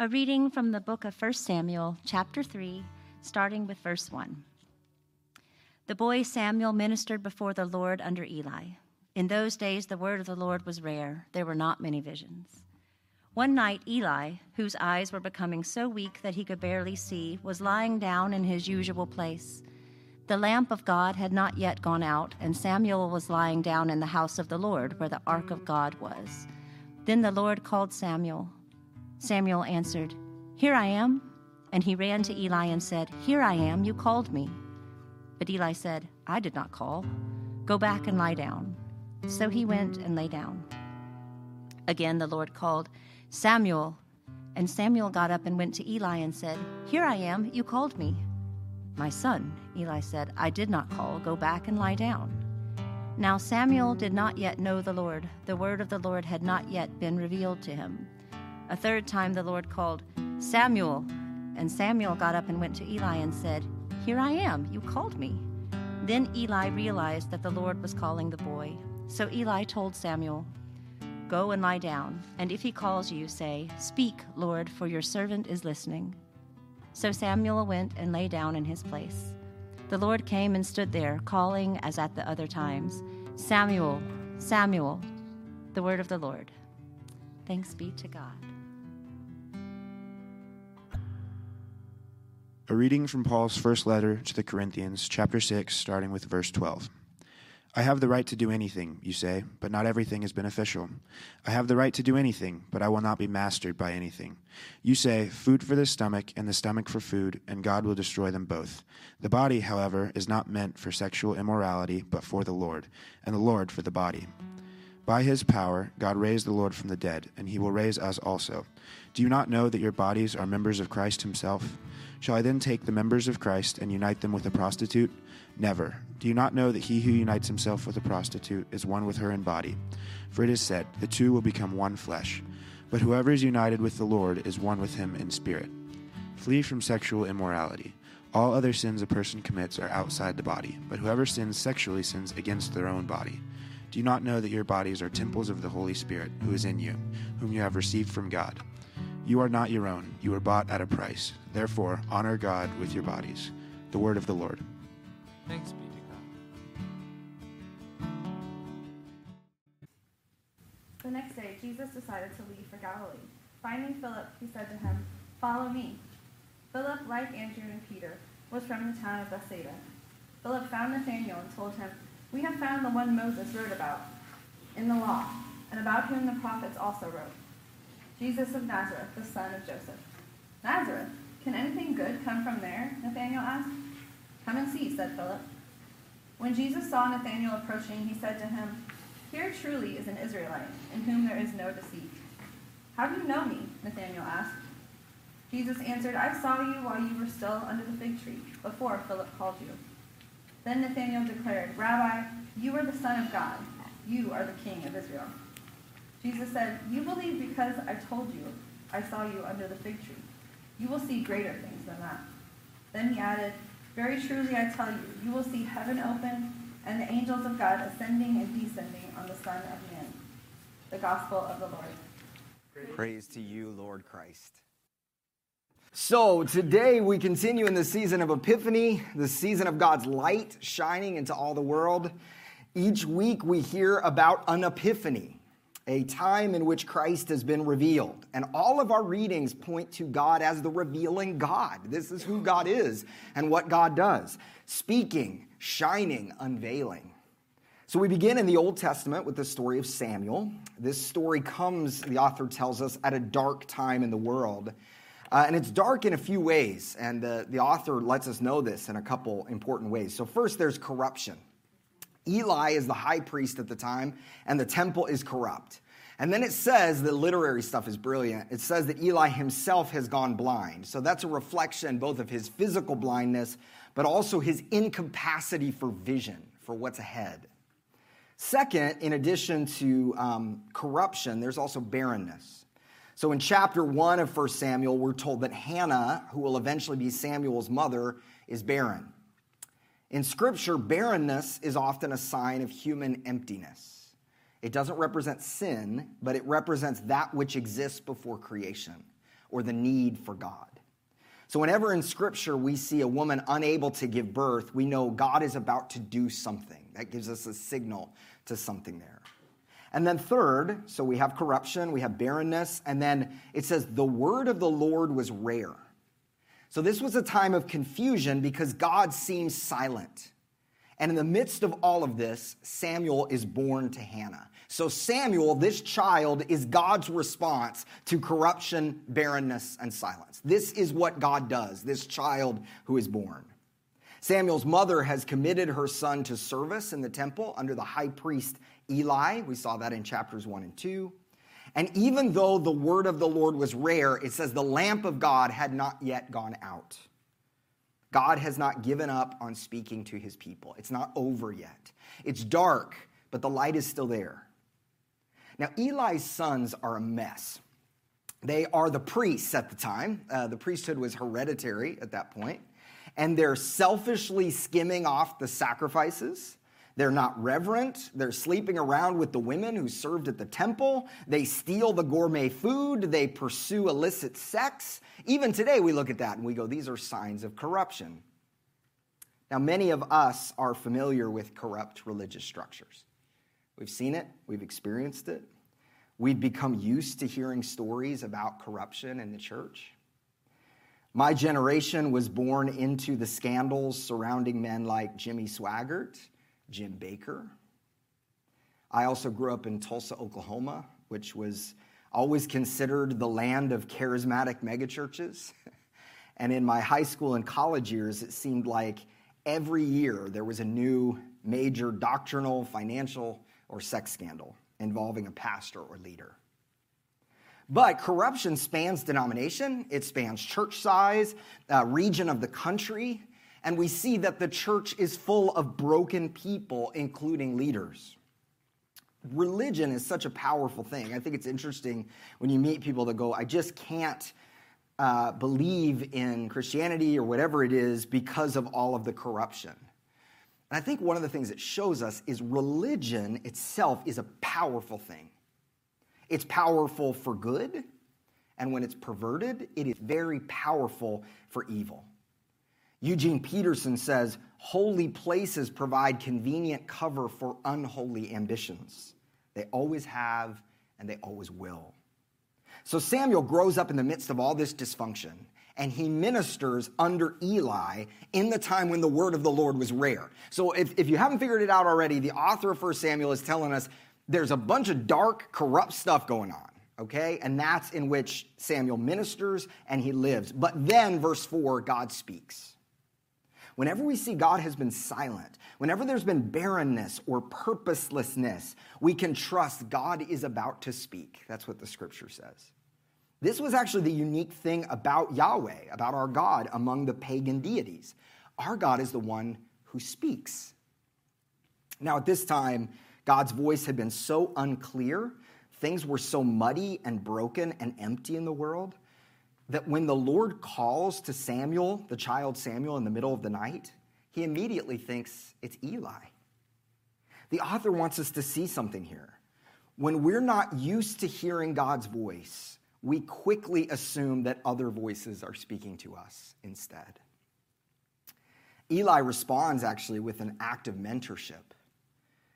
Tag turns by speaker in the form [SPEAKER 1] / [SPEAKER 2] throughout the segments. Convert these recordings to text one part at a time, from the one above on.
[SPEAKER 1] A reading from the book of 1 Samuel, chapter 3, starting with verse 1. The boy Samuel ministered before the Lord under Eli. In those days, the word of the Lord was rare. There were not many visions. One night, Eli, whose eyes were becoming so weak that he could barely see, was lying down in his usual place. The lamp of God had not yet gone out, and Samuel was lying down in the house of the Lord, where the ark of God was. Then the Lord called Samuel. Samuel answered, Here I am. And he ran to Eli and said, Here I am, you called me. But Eli said, I did not call. Go back and lie down. So he went and lay down. Again the Lord called, Samuel. And Samuel got up and went to Eli and said, Here I am, you called me. My son, Eli said, I did not call. Go back and lie down. Now Samuel did not yet know the Lord. The word of the Lord had not yet been revealed to him. A third time the Lord called, Samuel. And Samuel got up and went to Eli and said, Here I am, you called me. Then Eli realized that the Lord was calling the boy. So Eli told Samuel, Go and lie down, and if he calls you, say, Speak, Lord, for your servant is listening. So Samuel went and lay down in his place. The Lord came and stood there, calling as at the other times, Samuel, Samuel, the word of the Lord. Thanks be to God.
[SPEAKER 2] A reading from Paul's first letter to the Corinthians, chapter 6, starting with verse 12. I have the right to do anything, you say, but not everything is beneficial. I have the right to do anything, but I will not be mastered by anything. You say, food for the stomach and the stomach for food, and God will destroy them both. The body, however, is not meant for sexual immorality, but for the Lord, and the Lord for the body. By his power, God raised the Lord from the dead, and he will raise us also. Do you not know that your bodies are members of Christ himself? Shall I then take the members of Christ and unite them with a prostitute? Never. Do you not know that he who unites himself with a prostitute is one with her in body? For it is said, The two will become one flesh. But whoever is united with the Lord is one with him in spirit. Flee from sexual immorality. All other sins a person commits are outside the body, but whoever sins sexually sins against their own body. Do you not know that your bodies are temples of the Holy Spirit, who is in you, whom you have received from God? You are not your own, you were bought at a price. Therefore, honor God with your bodies. The word of the Lord.
[SPEAKER 3] Thanks be to God.
[SPEAKER 4] The next day, Jesus decided to leave for Galilee. Finding Philip, he said to him, Follow me. Philip, like Andrew and Peter, was from the town of Bethsaida. Philip found Nathanael and told him, We have found the one Moses wrote about in the law, and about whom the prophets also wrote Jesus of Nazareth, the son of Joseph. Nazareth? Can anything good come from there? Nathanael asked. Come and see, said Philip. When Jesus saw Nathanael approaching, he said to him, Here truly is an Israelite, in whom there is no deceit. How do you know me? Nathanael asked. Jesus answered, I saw you while you were still under the fig tree, before Philip called you. Then Nathanael declared, Rabbi, you are the Son of God. You are the King of Israel. Jesus said, You believe because I told you I saw you under the fig tree. You will see greater things than that. Then he added, Very truly I tell you, you will see heaven open and the angels of God ascending and descending on the Son of Man. The Gospel of the Lord.
[SPEAKER 5] Praise to you, Lord Christ. So, today we continue in the season of Epiphany, the season of God's light shining into all the world. Each week we hear about an epiphany, a time in which Christ has been revealed. And all of our readings point to God as the revealing God. This is who God is and what God does speaking, shining, unveiling. So we begin in the Old Testament with the story of Samuel. This story comes, the author tells us, at a dark time in the world. Uh, and it's dark in a few ways, and the, the author lets us know this in a couple important ways. So, first, there's corruption. Eli is the high priest at the time, and the temple is corrupt. And then it says the literary stuff is brilliant. It says that Eli himself has gone blind. So that's a reflection both of his physical blindness, but also his incapacity for vision, for what's ahead. Second, in addition to um, corruption, there's also barrenness. So in chapter 1 of 1 Samuel, we're told that Hannah, who will eventually be Samuel's mother, is barren. In Scripture, barrenness is often a sign of human emptiness. It doesn't represent sin, but it represents that which exists before creation. or the need for God. So, whenever in Scripture we see a woman unable to give birth, we know God is about to do something. That gives us a signal to something there. And then, third, so we have corruption, we have barrenness, and then it says, the word of the Lord was rare. So, this was a time of confusion because God seems silent. And in the midst of all of this, Samuel is born to Hannah. So, Samuel, this child, is God's response to corruption, barrenness, and silence. This is what God does, this child who is born. Samuel's mother has committed her son to service in the temple under the high priest Eli. We saw that in chapters 1 and 2. And even though the word of the Lord was rare, it says the lamp of God had not yet gone out. God has not given up on speaking to his people. It's not over yet. It's dark, but the light is still there. Now, Eli's sons are a mess. They are the priests at the time. Uh, the priesthood was hereditary at that point, and they're selfishly skimming off the sacrifices. They're not reverent. They're sleeping around with the women who served at the temple. They steal the gourmet food. They pursue illicit sex. Even today, we look at that and we go, these are signs of corruption. Now, many of us are familiar with corrupt religious structures. We've seen it, we've experienced it. We've become used to hearing stories about corruption in the church. My generation was born into the scandals surrounding men like Jimmy Swaggart Jim Bakker. I also grew up in Tulsa, Oklahoma, which was always considered the land of charismatic megachurches. and in my high school and college years, it seemed like every year there was a new major doctrinal, financial, or sex scandal involving a pastor or leader. But corruption spans denomination, it spans church size, uh, region of the country, and we see that the church is full of broken people, including leaders. Religion is such a powerful thing. I think it's interesting when you meet people that go, I just can't uh, believe in Christianity or whatever it is because of all of the corruption. And I think one of the things it shows us is religion itself is a powerful thing. It's powerful for good, and when it's perverted, it is very powerful for evil. Eugene Peterson says, Holy places provide convenient cover for unholy ambitions. They always have and they always will. So Samuel grows up in the midst of all this dysfunction and he ministers under Eli in the time when the word of the Lord was rare. So if, if you haven't figured it out already, the author of 1 Samuel is telling us there's a bunch of dark, corrupt stuff going on okay? And that's in which Samuel ministers and he lives. But then, verse 4, God speaks. Whenever we see God has been silent, whenever there's been barrenness or purposelessness, we can trust God is about to speak. That's what the scripture says. This was actually the unique thing about Yahweh, about our God among the pagan deities. Our God is the one who speaks. Now, at this time, God's voice had been so unclear, things were so muddy and broken and empty in the world that when the Lord calls to Samuel, the child Samuel, in the middle of the night, he immediately thinks it's Eli. The author wants us to see something here. When we're not used to hearing God's voice, we quickly assume that other voices are speaking to us instead. Eli responds actually with an act of mentorship.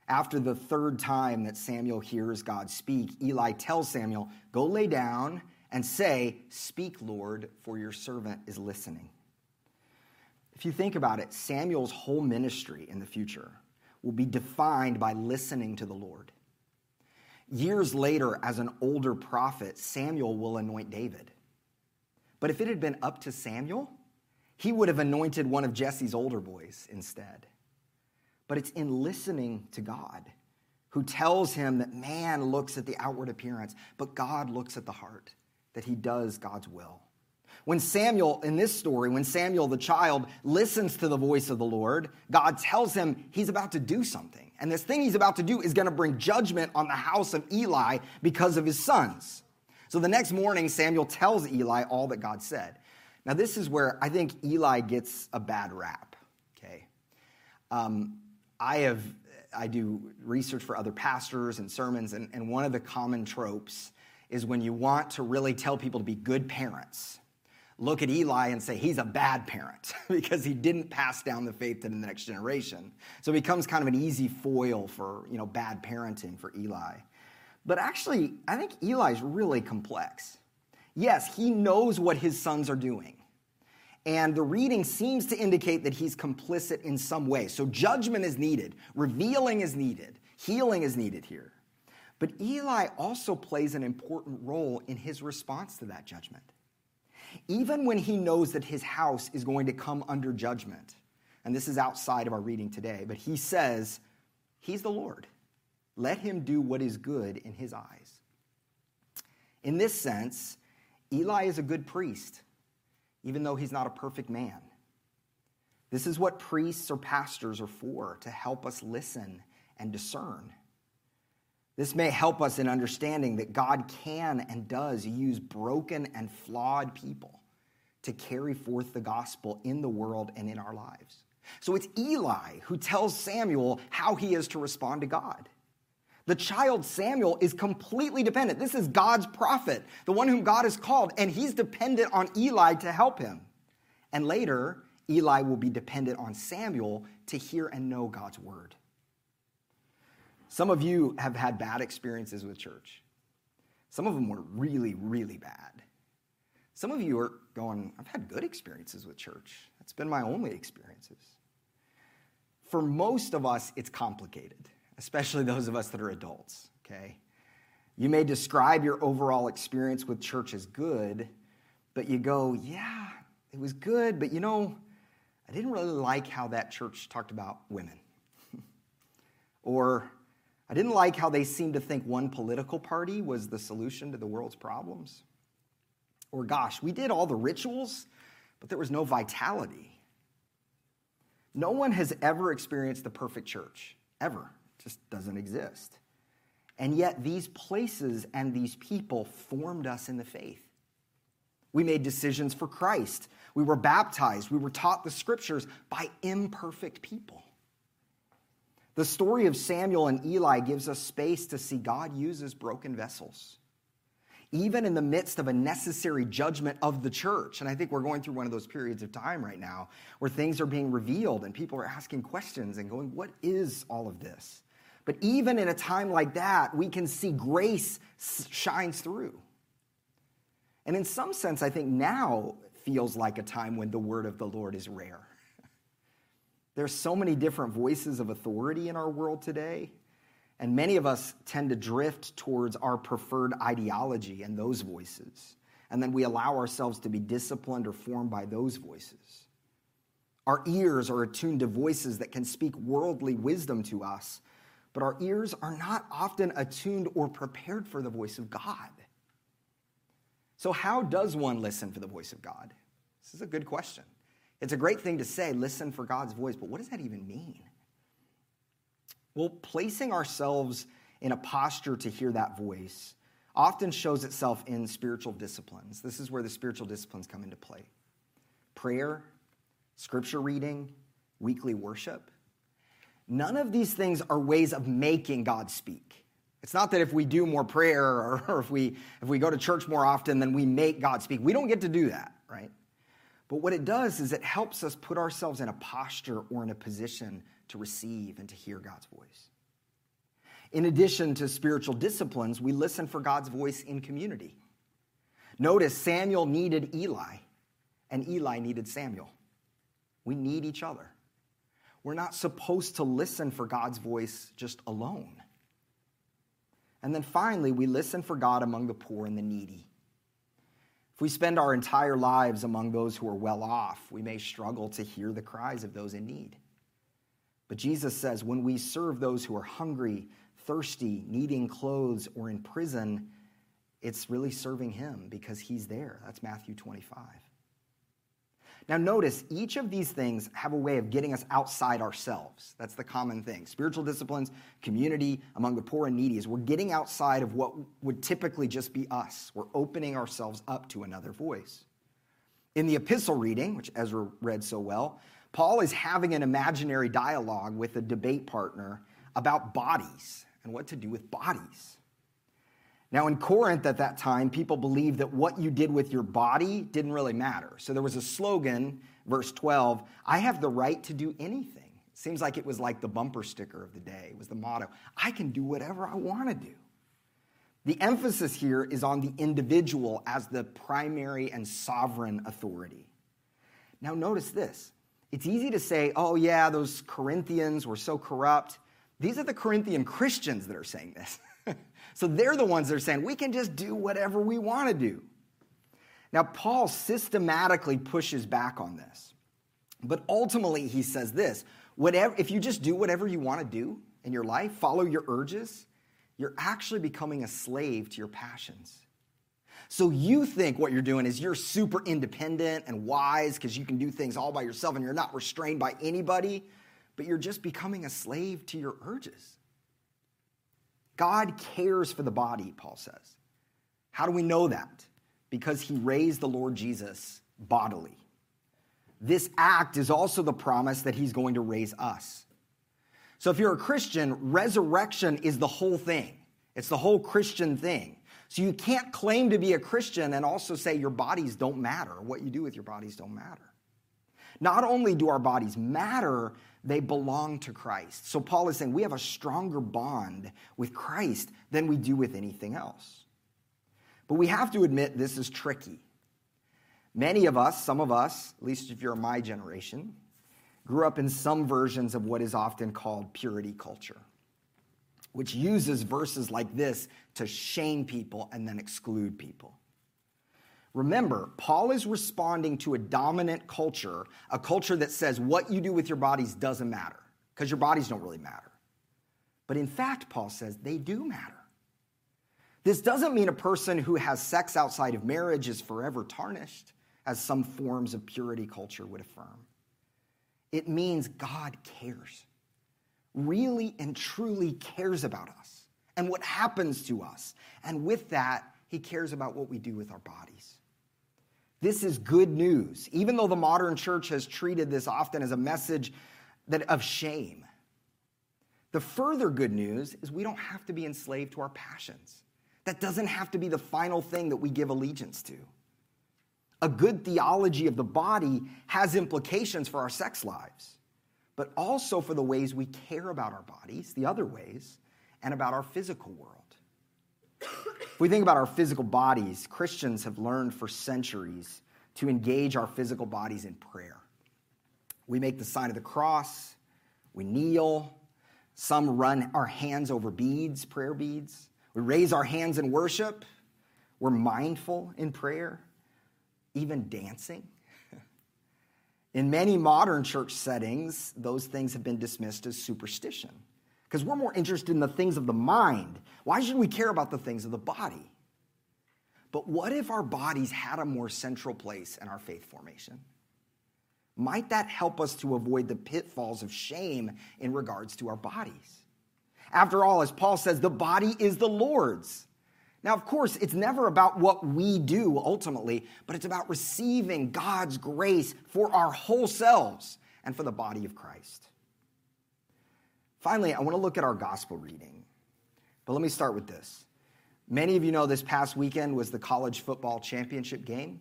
[SPEAKER 5] After the third time that Samuel hears God speak, Eli tells Samuel, Go lay down and say, Speak, Lord, for your servant is listening. If you think about it, Samuel's whole ministry in the future will be defined by listening to the Lord. Years later, as an older prophet, Samuel will anoint David. But if it had been up to Samuel, he would have anointed one of Jesse's older boys instead. But it's in listening to God who tells him that man looks at the outward appearance, but God looks at the heart that he does God's will. When Samuel, in this story, when Samuel the child listens to the voice of the Lord, God tells him he's about to do something. And this thing he's about to do is going to bring judgment on the house of Eli because of his sons. So the next morning, Samuel tells Eli all that God said. Now, this is where I think Eli gets a bad rap, okay? Um, I have, I do research for other pastors and sermons, and, and one of the common tropes is when you want to really tell people to be good parents. Look at Eli and say he's a bad parent because he didn't pass down the faith to the next generation. So it becomes kind of an easy foil for, you know, bad parenting for Eli. But actually, I think Eli's really complex. Yes, he knows what his sons are doing. And the reading seems to indicate that he's complicit in some way. So judgment is needed, revealing is needed, healing is needed here. But Eli also plays an important role in his response to that judgment. Even when he knows that his house is going to come under judgment, and this is outside of our reading today, but he says, He's the Lord. Let him do what is good in his eyes. In this sense, Eli is a good priest, even though he's not a perfect man. This is what priests or pastors are for, to help us listen and discern. This may help us in understanding that God can and does use broken and flawed people to carry forth the gospel in the world and in our lives. So it's Eli who tells Samuel how he is to respond to God. The child Samuel is completely dependent. This is God's prophet, the one whom God has called, and he's dependent on Eli to help him. And later, Eli will be dependent on Samuel to hear and know God's word. Some of you have had bad experiences with church. Some of them were really, really bad. Some of you are going, I've had good experiences with church. That's been my only experiences. For most of us, it's complicated, especially those of us that are adults, okay? You may describe your overall experience with church as good, but you go, yeah, it was good, but you know, I didn't really like how that church talked about women. or I didn't like how they seemed to think one political party was the solution to the world's problems. Or, gosh, we did all the rituals, but there was no vitality. No one has ever experienced the perfect church, ever. It just doesn't exist. And yet, these places and these people formed us in the faith. We made decisions for Christ. We were baptized. We were taught the scriptures by imperfect people. The story of Samuel and Eli gives us space to see God uses broken vessels, even in the midst of a necessary judgment of the church. And I think we're going through one of those periods of time right now where things are being revealed and people are asking questions and going, What is all of this? But even in a time like that, we can see grace shines through. And in some sense, I think now feels like a time when the word of the Lord is rare. There's so many different voices of authority in our world today, and many of us tend to drift towards our preferred ideology and those voices. And then we allow ourselves to be disciplined or formed by those voices. Our ears are attuned to voices that can speak worldly wisdom to us, but our ears are not often attuned or prepared for the voice of God. So, how does one listen for the voice of God? This is a good question. It's a great thing to say, listen for God's voice, but what does that even mean? Well, placing ourselves in a posture to hear that voice often shows itself in spiritual disciplines. This is where the spiritual disciplines come into play prayer, scripture reading, weekly worship. None of these things are ways of making God speak. It's not that if we do more prayer or, if, we, if we go to church more often, then we make God speak. We don't get to do that, right? But what it does is it helps us put ourselves in a posture or in a position to receive and to hear God's voice. In addition to spiritual disciplines, we listen for God's voice in community. Notice Samuel needed Eli, and Eli needed Samuel. We need each other. We're not supposed to listen for God's voice just alone. And then finally, we listen for God among the poor and the needy. If we spend our entire lives among those who are well off, we may struggle to hear the cries of those in need. But Jesus says when we serve those who are hungry, thirsty, needing clothes, or in prison, it's really serving Him because He's there. That's Matthew 25. Now, notice each of these things have a way of getting us outside ourselves. That's the common thing. Spiritual disciplines, community among the poor and needy is we're getting outside of what would typically just be us. We're opening ourselves up to another voice. In the epistle reading, which Ezra read so well, Paul is having an imaginary dialogue with a debate partner about bodies and what to do with bodies. Now, in Corinth at that time, people believed that what you did with your body didn't really matter. So there was a slogan, verse 12 I have the right to do anything. Seems like it was like the bumper sticker of the day, it was the motto I can do whatever I want to do. The emphasis here is on the individual as the primary and sovereign authority. Now, notice this. It's easy to say, oh, yeah, those Corinthians were so corrupt. These are the Corinthian Christians that are saying this. so they're the ones that are saying, we can just do whatever we want to do. Now, Paul systematically pushes back on this. But ultimately, he says this whatever, if you just do whatever you want to do in your life, follow your urges, you're actually becoming a slave to your passions. So you think what you're doing is you're super independent and wise because you can do things all by yourself and you're not restrained by anybody, but you're just becoming a slave to your urges. God cares for the body, Paul says. How do we know that? Because he raised the Lord Jesus bodily. This act is also the promise that he's going to raise us. So if you're a Christian, resurrection is the whole thing. It's the whole Christian thing. So you can't claim to be a Christian and also say your bodies don't matter. What you do with your bodies don't matter. Not only do our bodies matter, they belong to Christ. So Paul is saying we have a stronger bond with Christ than we do with anything else. But we have to admit this is tricky. Many of us, some of us, at least if you're my generation, grew up in some versions of what is often called purity culture which uses verses like this to shame people and then exclude people. Remember, Paul is responding to a dominant culture, a culture that says what you do with your bodies doesn't matter, because your bodies don't really matter. But in fact, Paul says they do matter. This doesn't mean a person who has sex outside of marriage is forever tarnished, as some forms of purity culture would affirm. It means God cares really and truly cares about us and what happens to us. And with that, he cares about what we do with our bodies. This is good news, even though the modern church has treated this often as a message that, of shame. The further good news is we don't have to be enslaved to our passions. That doesn't have to be the final thing that we give allegiance to. A good theology of the body has implications for our sex lives but also for the ways we care about our bodies, the other ways, and about our physical world. If we think about our physical bodies, Christians have learned for centuries to engage our physical bodies in prayer. We make the sign of the cross, we kneel, some run our hands over beads, prayer beads. We raise our hands in worship. We're mindful in prayer, even dancing. In many modern church settings, those things have been dismissed as superstition because we're more interested in the things of the mind. Why should we care about the things of the body? But what if our bodies had a more central place in our faith formation? Might that help us to avoid the pitfalls of shame in regards to our bodies? After all, as Paul says, the body is the Lord's. Now, of course, it's never about what we do ultimately, but it's about receiving God's grace for our whole selves and for the body of Christ. Finally, I want to look at our gospel reading. But let me start with this. Many of you know this past weekend was the college football championship game.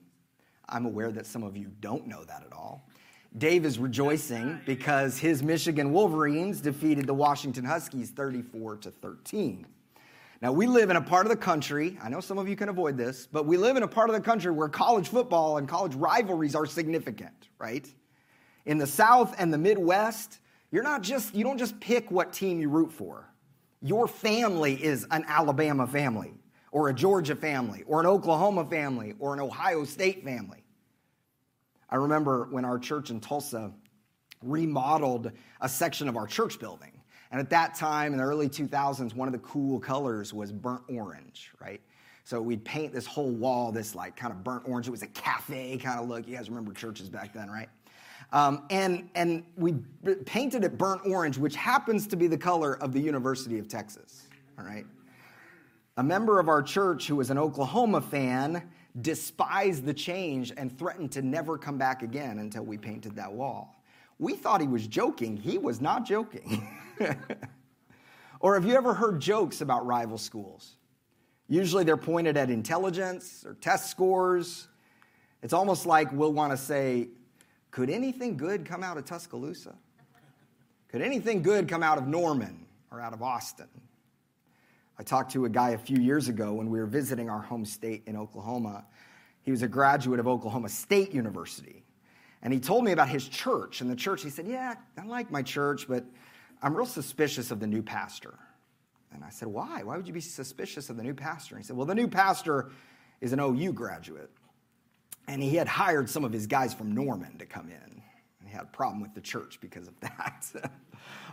[SPEAKER 5] I'm aware that some of you don't know that at all. Dave is rejoicing because his Michigan Wolverines defeated the Washington Huskies 34 to 13. Now, we live in a part of the country, I know some of you can avoid this, but we live in a part of the country where college football and college rivalries are significant, right? In the South and the Midwest, you're not just, you don't just pick what team you root for. Your family is an Alabama family, or a Georgia family, or an Oklahoma family, or an Ohio State family. I remember when our church in Tulsa remodeled a section of our church building. And at that time, in the early 2000s, one of the cool colors was burnt orange, right? So we'd paint this whole wall this like kind of burnt orange. It was a cafe kind of look. You guys remember churches back then, right? Um, and and we painted it burnt orange, which happens to be the color of the University of Texas. All right. A member of our church who was an Oklahoma fan despised the change and threatened to never come back again until we painted that wall. We thought he was joking. He was not joking. or have you ever heard jokes about rival schools? Usually they're pointed at intelligence or test scores. It's almost like we'll want to say, could anything good come out of Tuscaloosa? Could anything good come out of Norman or out of Austin? I talked to a guy a few years ago when we were visiting our home state in Oklahoma. He was a graduate of Oklahoma State University. And he told me about his church. And the church, he said, Yeah, I like my church, but I'm real suspicious of the new pastor. And I said, Why? Why would you be suspicious of the new pastor? And he said, Well, the new pastor is an OU graduate. And he had hired some of his guys from Norman to come in. And he had a problem with the church because of that.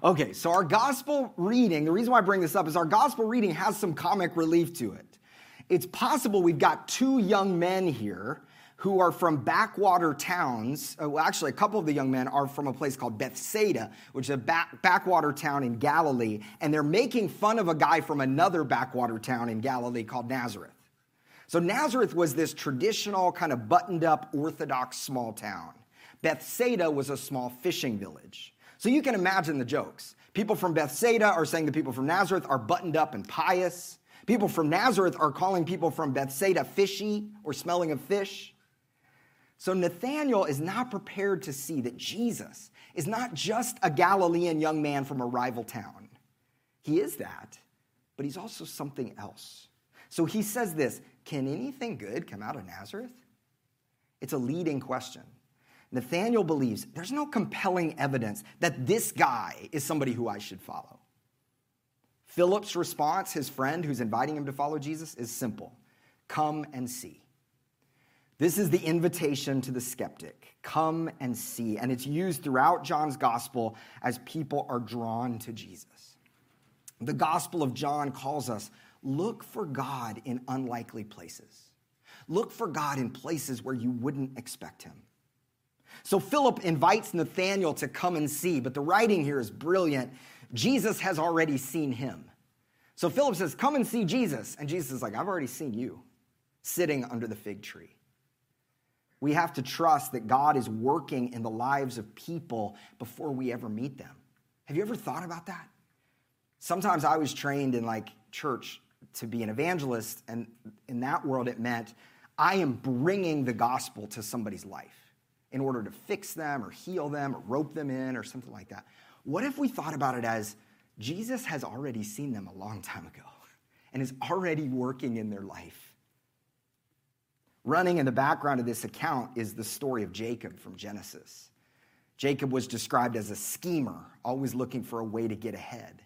[SPEAKER 5] okay, so our gospel reading, the reason why I bring this up is our gospel reading has some comic relief to it. It's possible we've got two young men here who are from backwater towns. Uh, well, actually, a couple of the young men are from a place called Bethsaida, which is a back, backwater town in Galilee, and they're making fun of a guy from another backwater town in Galilee called Nazareth. So, Nazareth was this traditional, kind of buttoned up, Orthodox small town. Bethsaida was a small fishing village. So, you can imagine the jokes. People from Bethsaida are saying the people from Nazareth are buttoned up and pious. People from Nazareth are calling people from Bethsaida fishy or smelling of fish. So Nathanael is not prepared to see that Jesus is not just a Galilean young man from a rival town. He is that, but he's also something else. So he says this Can anything good come out of Nazareth? It's a leading question. Nathanael believes there's no compelling evidence that this guy is somebody who I should follow. Philip's response, his friend who's inviting him to follow Jesus, is simple come and see. This is the invitation to the skeptic come and see. And it's used throughout John's gospel as people are drawn to Jesus. The gospel of John calls us look for God in unlikely places, look for God in places where you wouldn't expect him. So Philip invites Nathanael to come and see, but the writing here is brilliant. Jesus has already seen him. So Philip says, Come and see Jesus. And Jesus is like, I've already seen you sitting under the fig tree. We have to trust that God is working in the lives of people before we ever meet them. Have you ever thought about that? Sometimes I was trained in like church to be an evangelist, and in that world, it meant I am bringing the gospel to somebody's life in order to fix them or heal them or rope them in or something like that. What if we thought about it as Jesus has already seen them a long time ago and is already working in their life? Running in the background of this account is the story of Jacob from Genesis. Jacob was described as a schemer, always looking for a way to get ahead.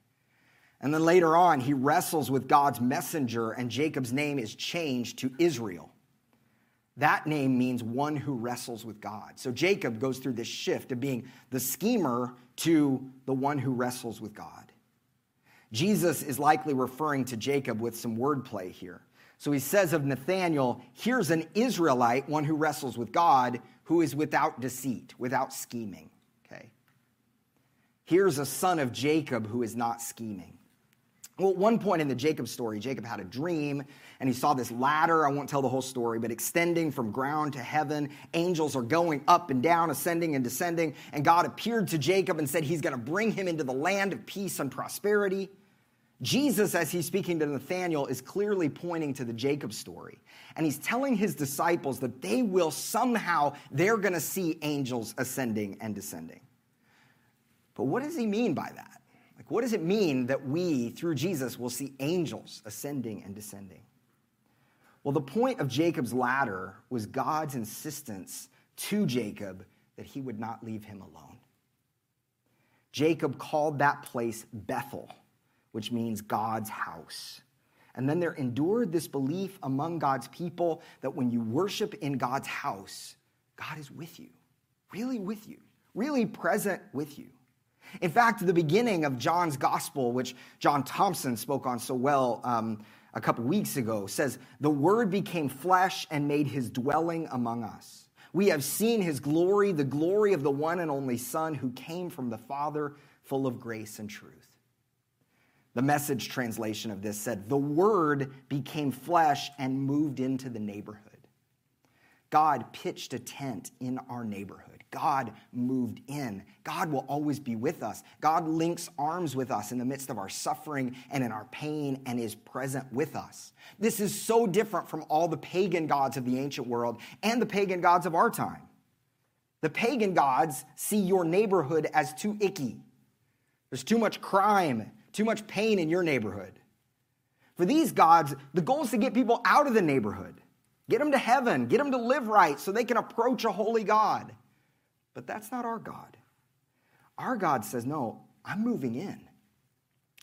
[SPEAKER 5] And then later on, he wrestles with God's messenger, and Jacob's name is changed to Israel. That name means one who wrestles with God. So Jacob goes through this shift of being the schemer to the one who wrestles with God. Jesus is likely referring to Jacob with some wordplay here. So he says of Nathanael, here's an Israelite, one who wrestles with God, who is without deceit, without scheming. Okay. Here's a son of Jacob who is not scheming. Well, at one point in the Jacob story, Jacob had a dream and he saw this ladder. I won't tell the whole story, but extending from ground to heaven. Angels are going up and down, ascending and descending. And God appeared to Jacob and said he's going to bring him into the land of peace and prosperity. Jesus, as he's speaking to Nathanael, is clearly pointing to the Jacob story. And he's telling his disciples that they will somehow, they're going to see angels ascending and descending. But what does he mean by that? What does it mean that we, through Jesus, will see angels ascending and descending? Well, the point of Jacob's ladder was God's insistence to Jacob that he would not leave him alone. Jacob called that place Bethel which means God's house. And then there endured this belief among God's people that when you worship in God's house, God is with you, really with you, really present with you. In fact, the beginning of John's gospel, which John Thompson spoke on so well um, a couple weeks ago, says, The Word became flesh and made his dwelling among us. We have seen his glory, the glory of the one and only Son who came from the Father, full of grace and truth. The message translation of this said, The Word became flesh and moved into the neighborhood. God pitched a tent in our neighborhood, God moved in. God will always be with us. God links arms with us in the midst of our suffering and in our pain and is present with us. This is so different from all the pagan gods of the ancient world and the pagan gods of our time. The pagan gods see your neighborhood as too icky. There's too much crime, too much pain in your neighborhood. For these gods, the goal is to get people out of the neighborhood, get them to heaven, get them to live right so they can approach a holy God. But that's not our God. Our God says, no, I'm moving in,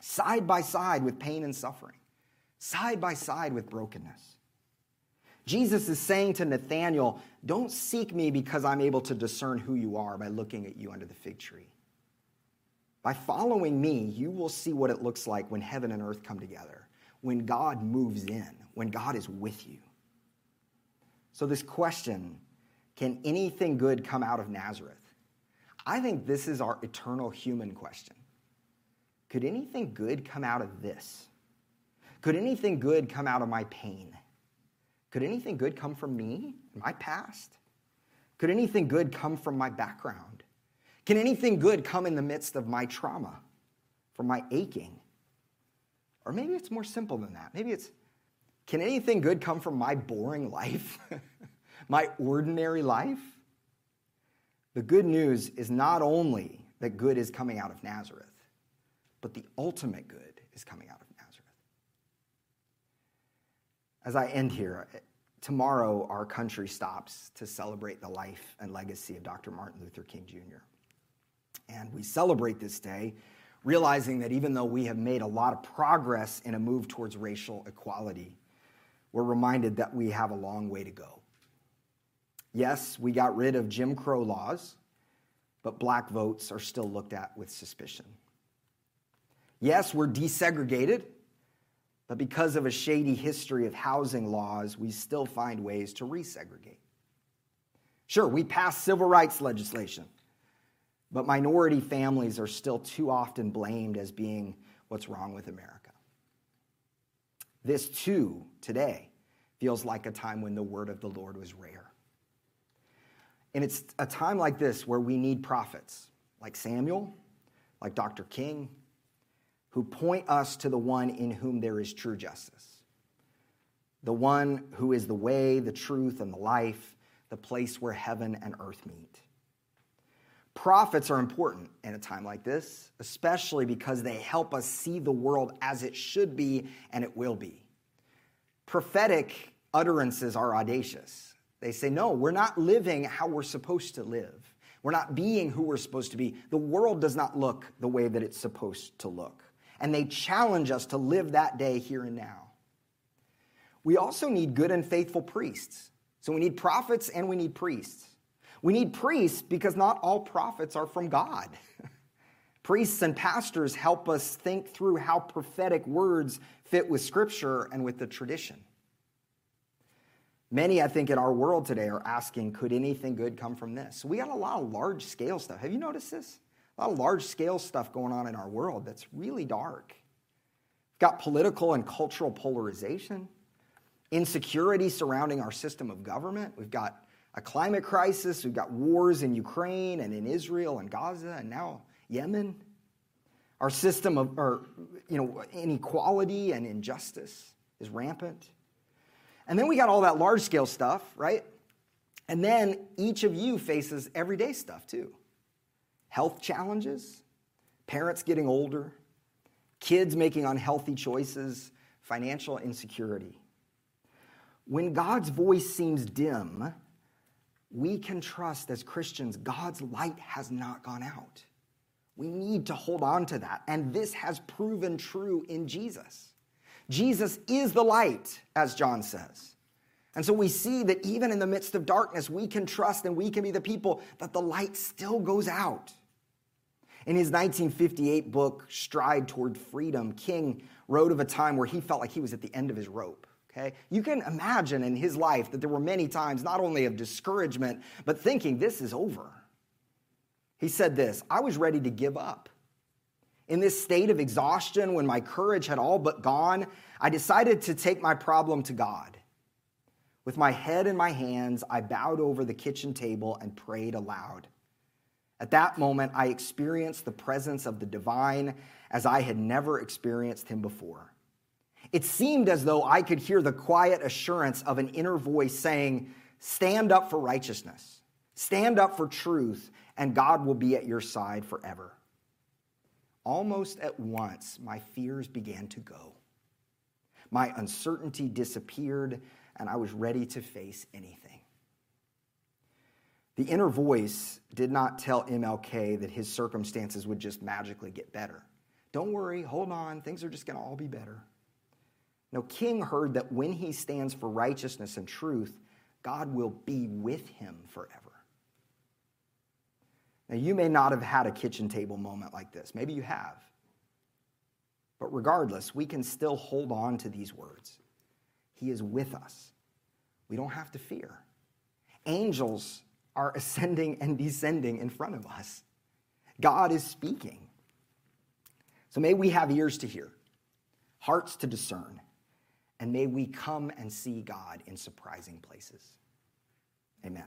[SPEAKER 5] side by side with pain and suffering, side by side with brokenness. Jesus is saying to Nathanael, Don't seek me because I'm able to discern who you are by looking at you under the fig tree. By following me, you will see what it looks like when heaven and earth come together, when God moves in, when God is with you. So, this question can anything good come out of Nazareth? I think this is our eternal human question. Could anything good come out of this? Could anything good come out of my pain? Could anything good come from me, my past? Could anything good come from my background? Can anything good come in the midst of my trauma, from my aching? Or maybe it's more simple than that. Maybe it's can anything good come from my boring life, my ordinary life? The good news is not only that good is coming out of Nazareth, but the ultimate good is coming out of Nazareth. As I end here, tomorrow our country stops to celebrate the life and legacy of Dr. Martin Luther King Jr. And we celebrate this day realizing that even though we have made a lot of progress in a move towards racial equality, we're reminded that we have a long way to go. Yes, we got rid of Jim Crow laws, but black votes are still looked at with suspicion. Yes, we're desegregated, but because of a shady history of housing laws, we still find ways to resegregate. Sure, we passed civil rights legislation, but minority families are still too often blamed as being what's wrong with America. This, too, today, feels like a time when the word of the Lord was rare. And it's a time like this where we need prophets like Samuel, like Dr. King, who point us to the one in whom there is true justice, the one who is the way, the truth, and the life, the place where heaven and earth meet. Prophets are important in a time like this, especially because they help us see the world as it should be and it will be. Prophetic utterances are audacious. They say, no, we're not living how we're supposed to live. We're not being who we're supposed to be. The world does not look the way that it's supposed to look and they challenge us to live that day here and now. We also need good and faithful priests. So we need prophets and we need priests. We need priests because not all prophets are from God. priests and pastors help us think through how prophetic words fit with Scripture and with the tradition. Many, I think, in our world today are asking, could anything good come from this? we got a lot of large scale stuff. Have you noticed this? a lot of large scale stuff going on in our world that's really dark. We've got political and cultural polarization, insecurity surrounding our system of government. We've got a climate crisis. We've got wars in Ukraine and in Israel and Gaza and now Yemen. Our system of or, you know, inequality and injustice is rampant. And then we got all that large scale stuff, right? And then each of you faces everyday stuff too health challenges, parents getting older, kids making unhealthy choices, financial insecurity. When God's voice seems dim, we can trust as Christians God's light has not gone out. We need to hold on to that. And this has proven true in Jesus. Jesus is the light, as John says. And so we see that even in the midst of darkness, we can trust and we can be the people that the light still goes out. In his 1958 book, Stride Toward Freedom, King wrote of a time where he felt like he was at the end of his rope. Okay? You can imagine in his life that there were many times not only of discouragement, but thinking, this is over. He said this I was ready to give up. In this state of exhaustion, when my courage had all but gone, I decided to take my problem to God. With my head in my hands, I bowed over the kitchen table and prayed aloud At that moment, I experienced the presence of the divine as I had never experienced him before. It seemed as though I could hear the quiet assurance of an inner voice saying, Stand up for righteousness, stand up for truth, and God will be at your side forever. Almost at once, my fears began to go. My uncertainty disappeared, and I was ready to face anything. The inner voice did not tell MLK that his circumstances would just magically get better. Don't worry, hold on, things are just going to all be better. No, King heard that when he stands for righteousness and truth, God will be with him forever. Now, you may not have had a kitchen table moment like this. Maybe you have. But regardless, we can still hold on to these words. He is with us. We don't have to fear. Angels are ascending and descending in front of us. God is speaking. So may we have ears to hear, hearts to discern, and may we come and see God in surprising places. Amen.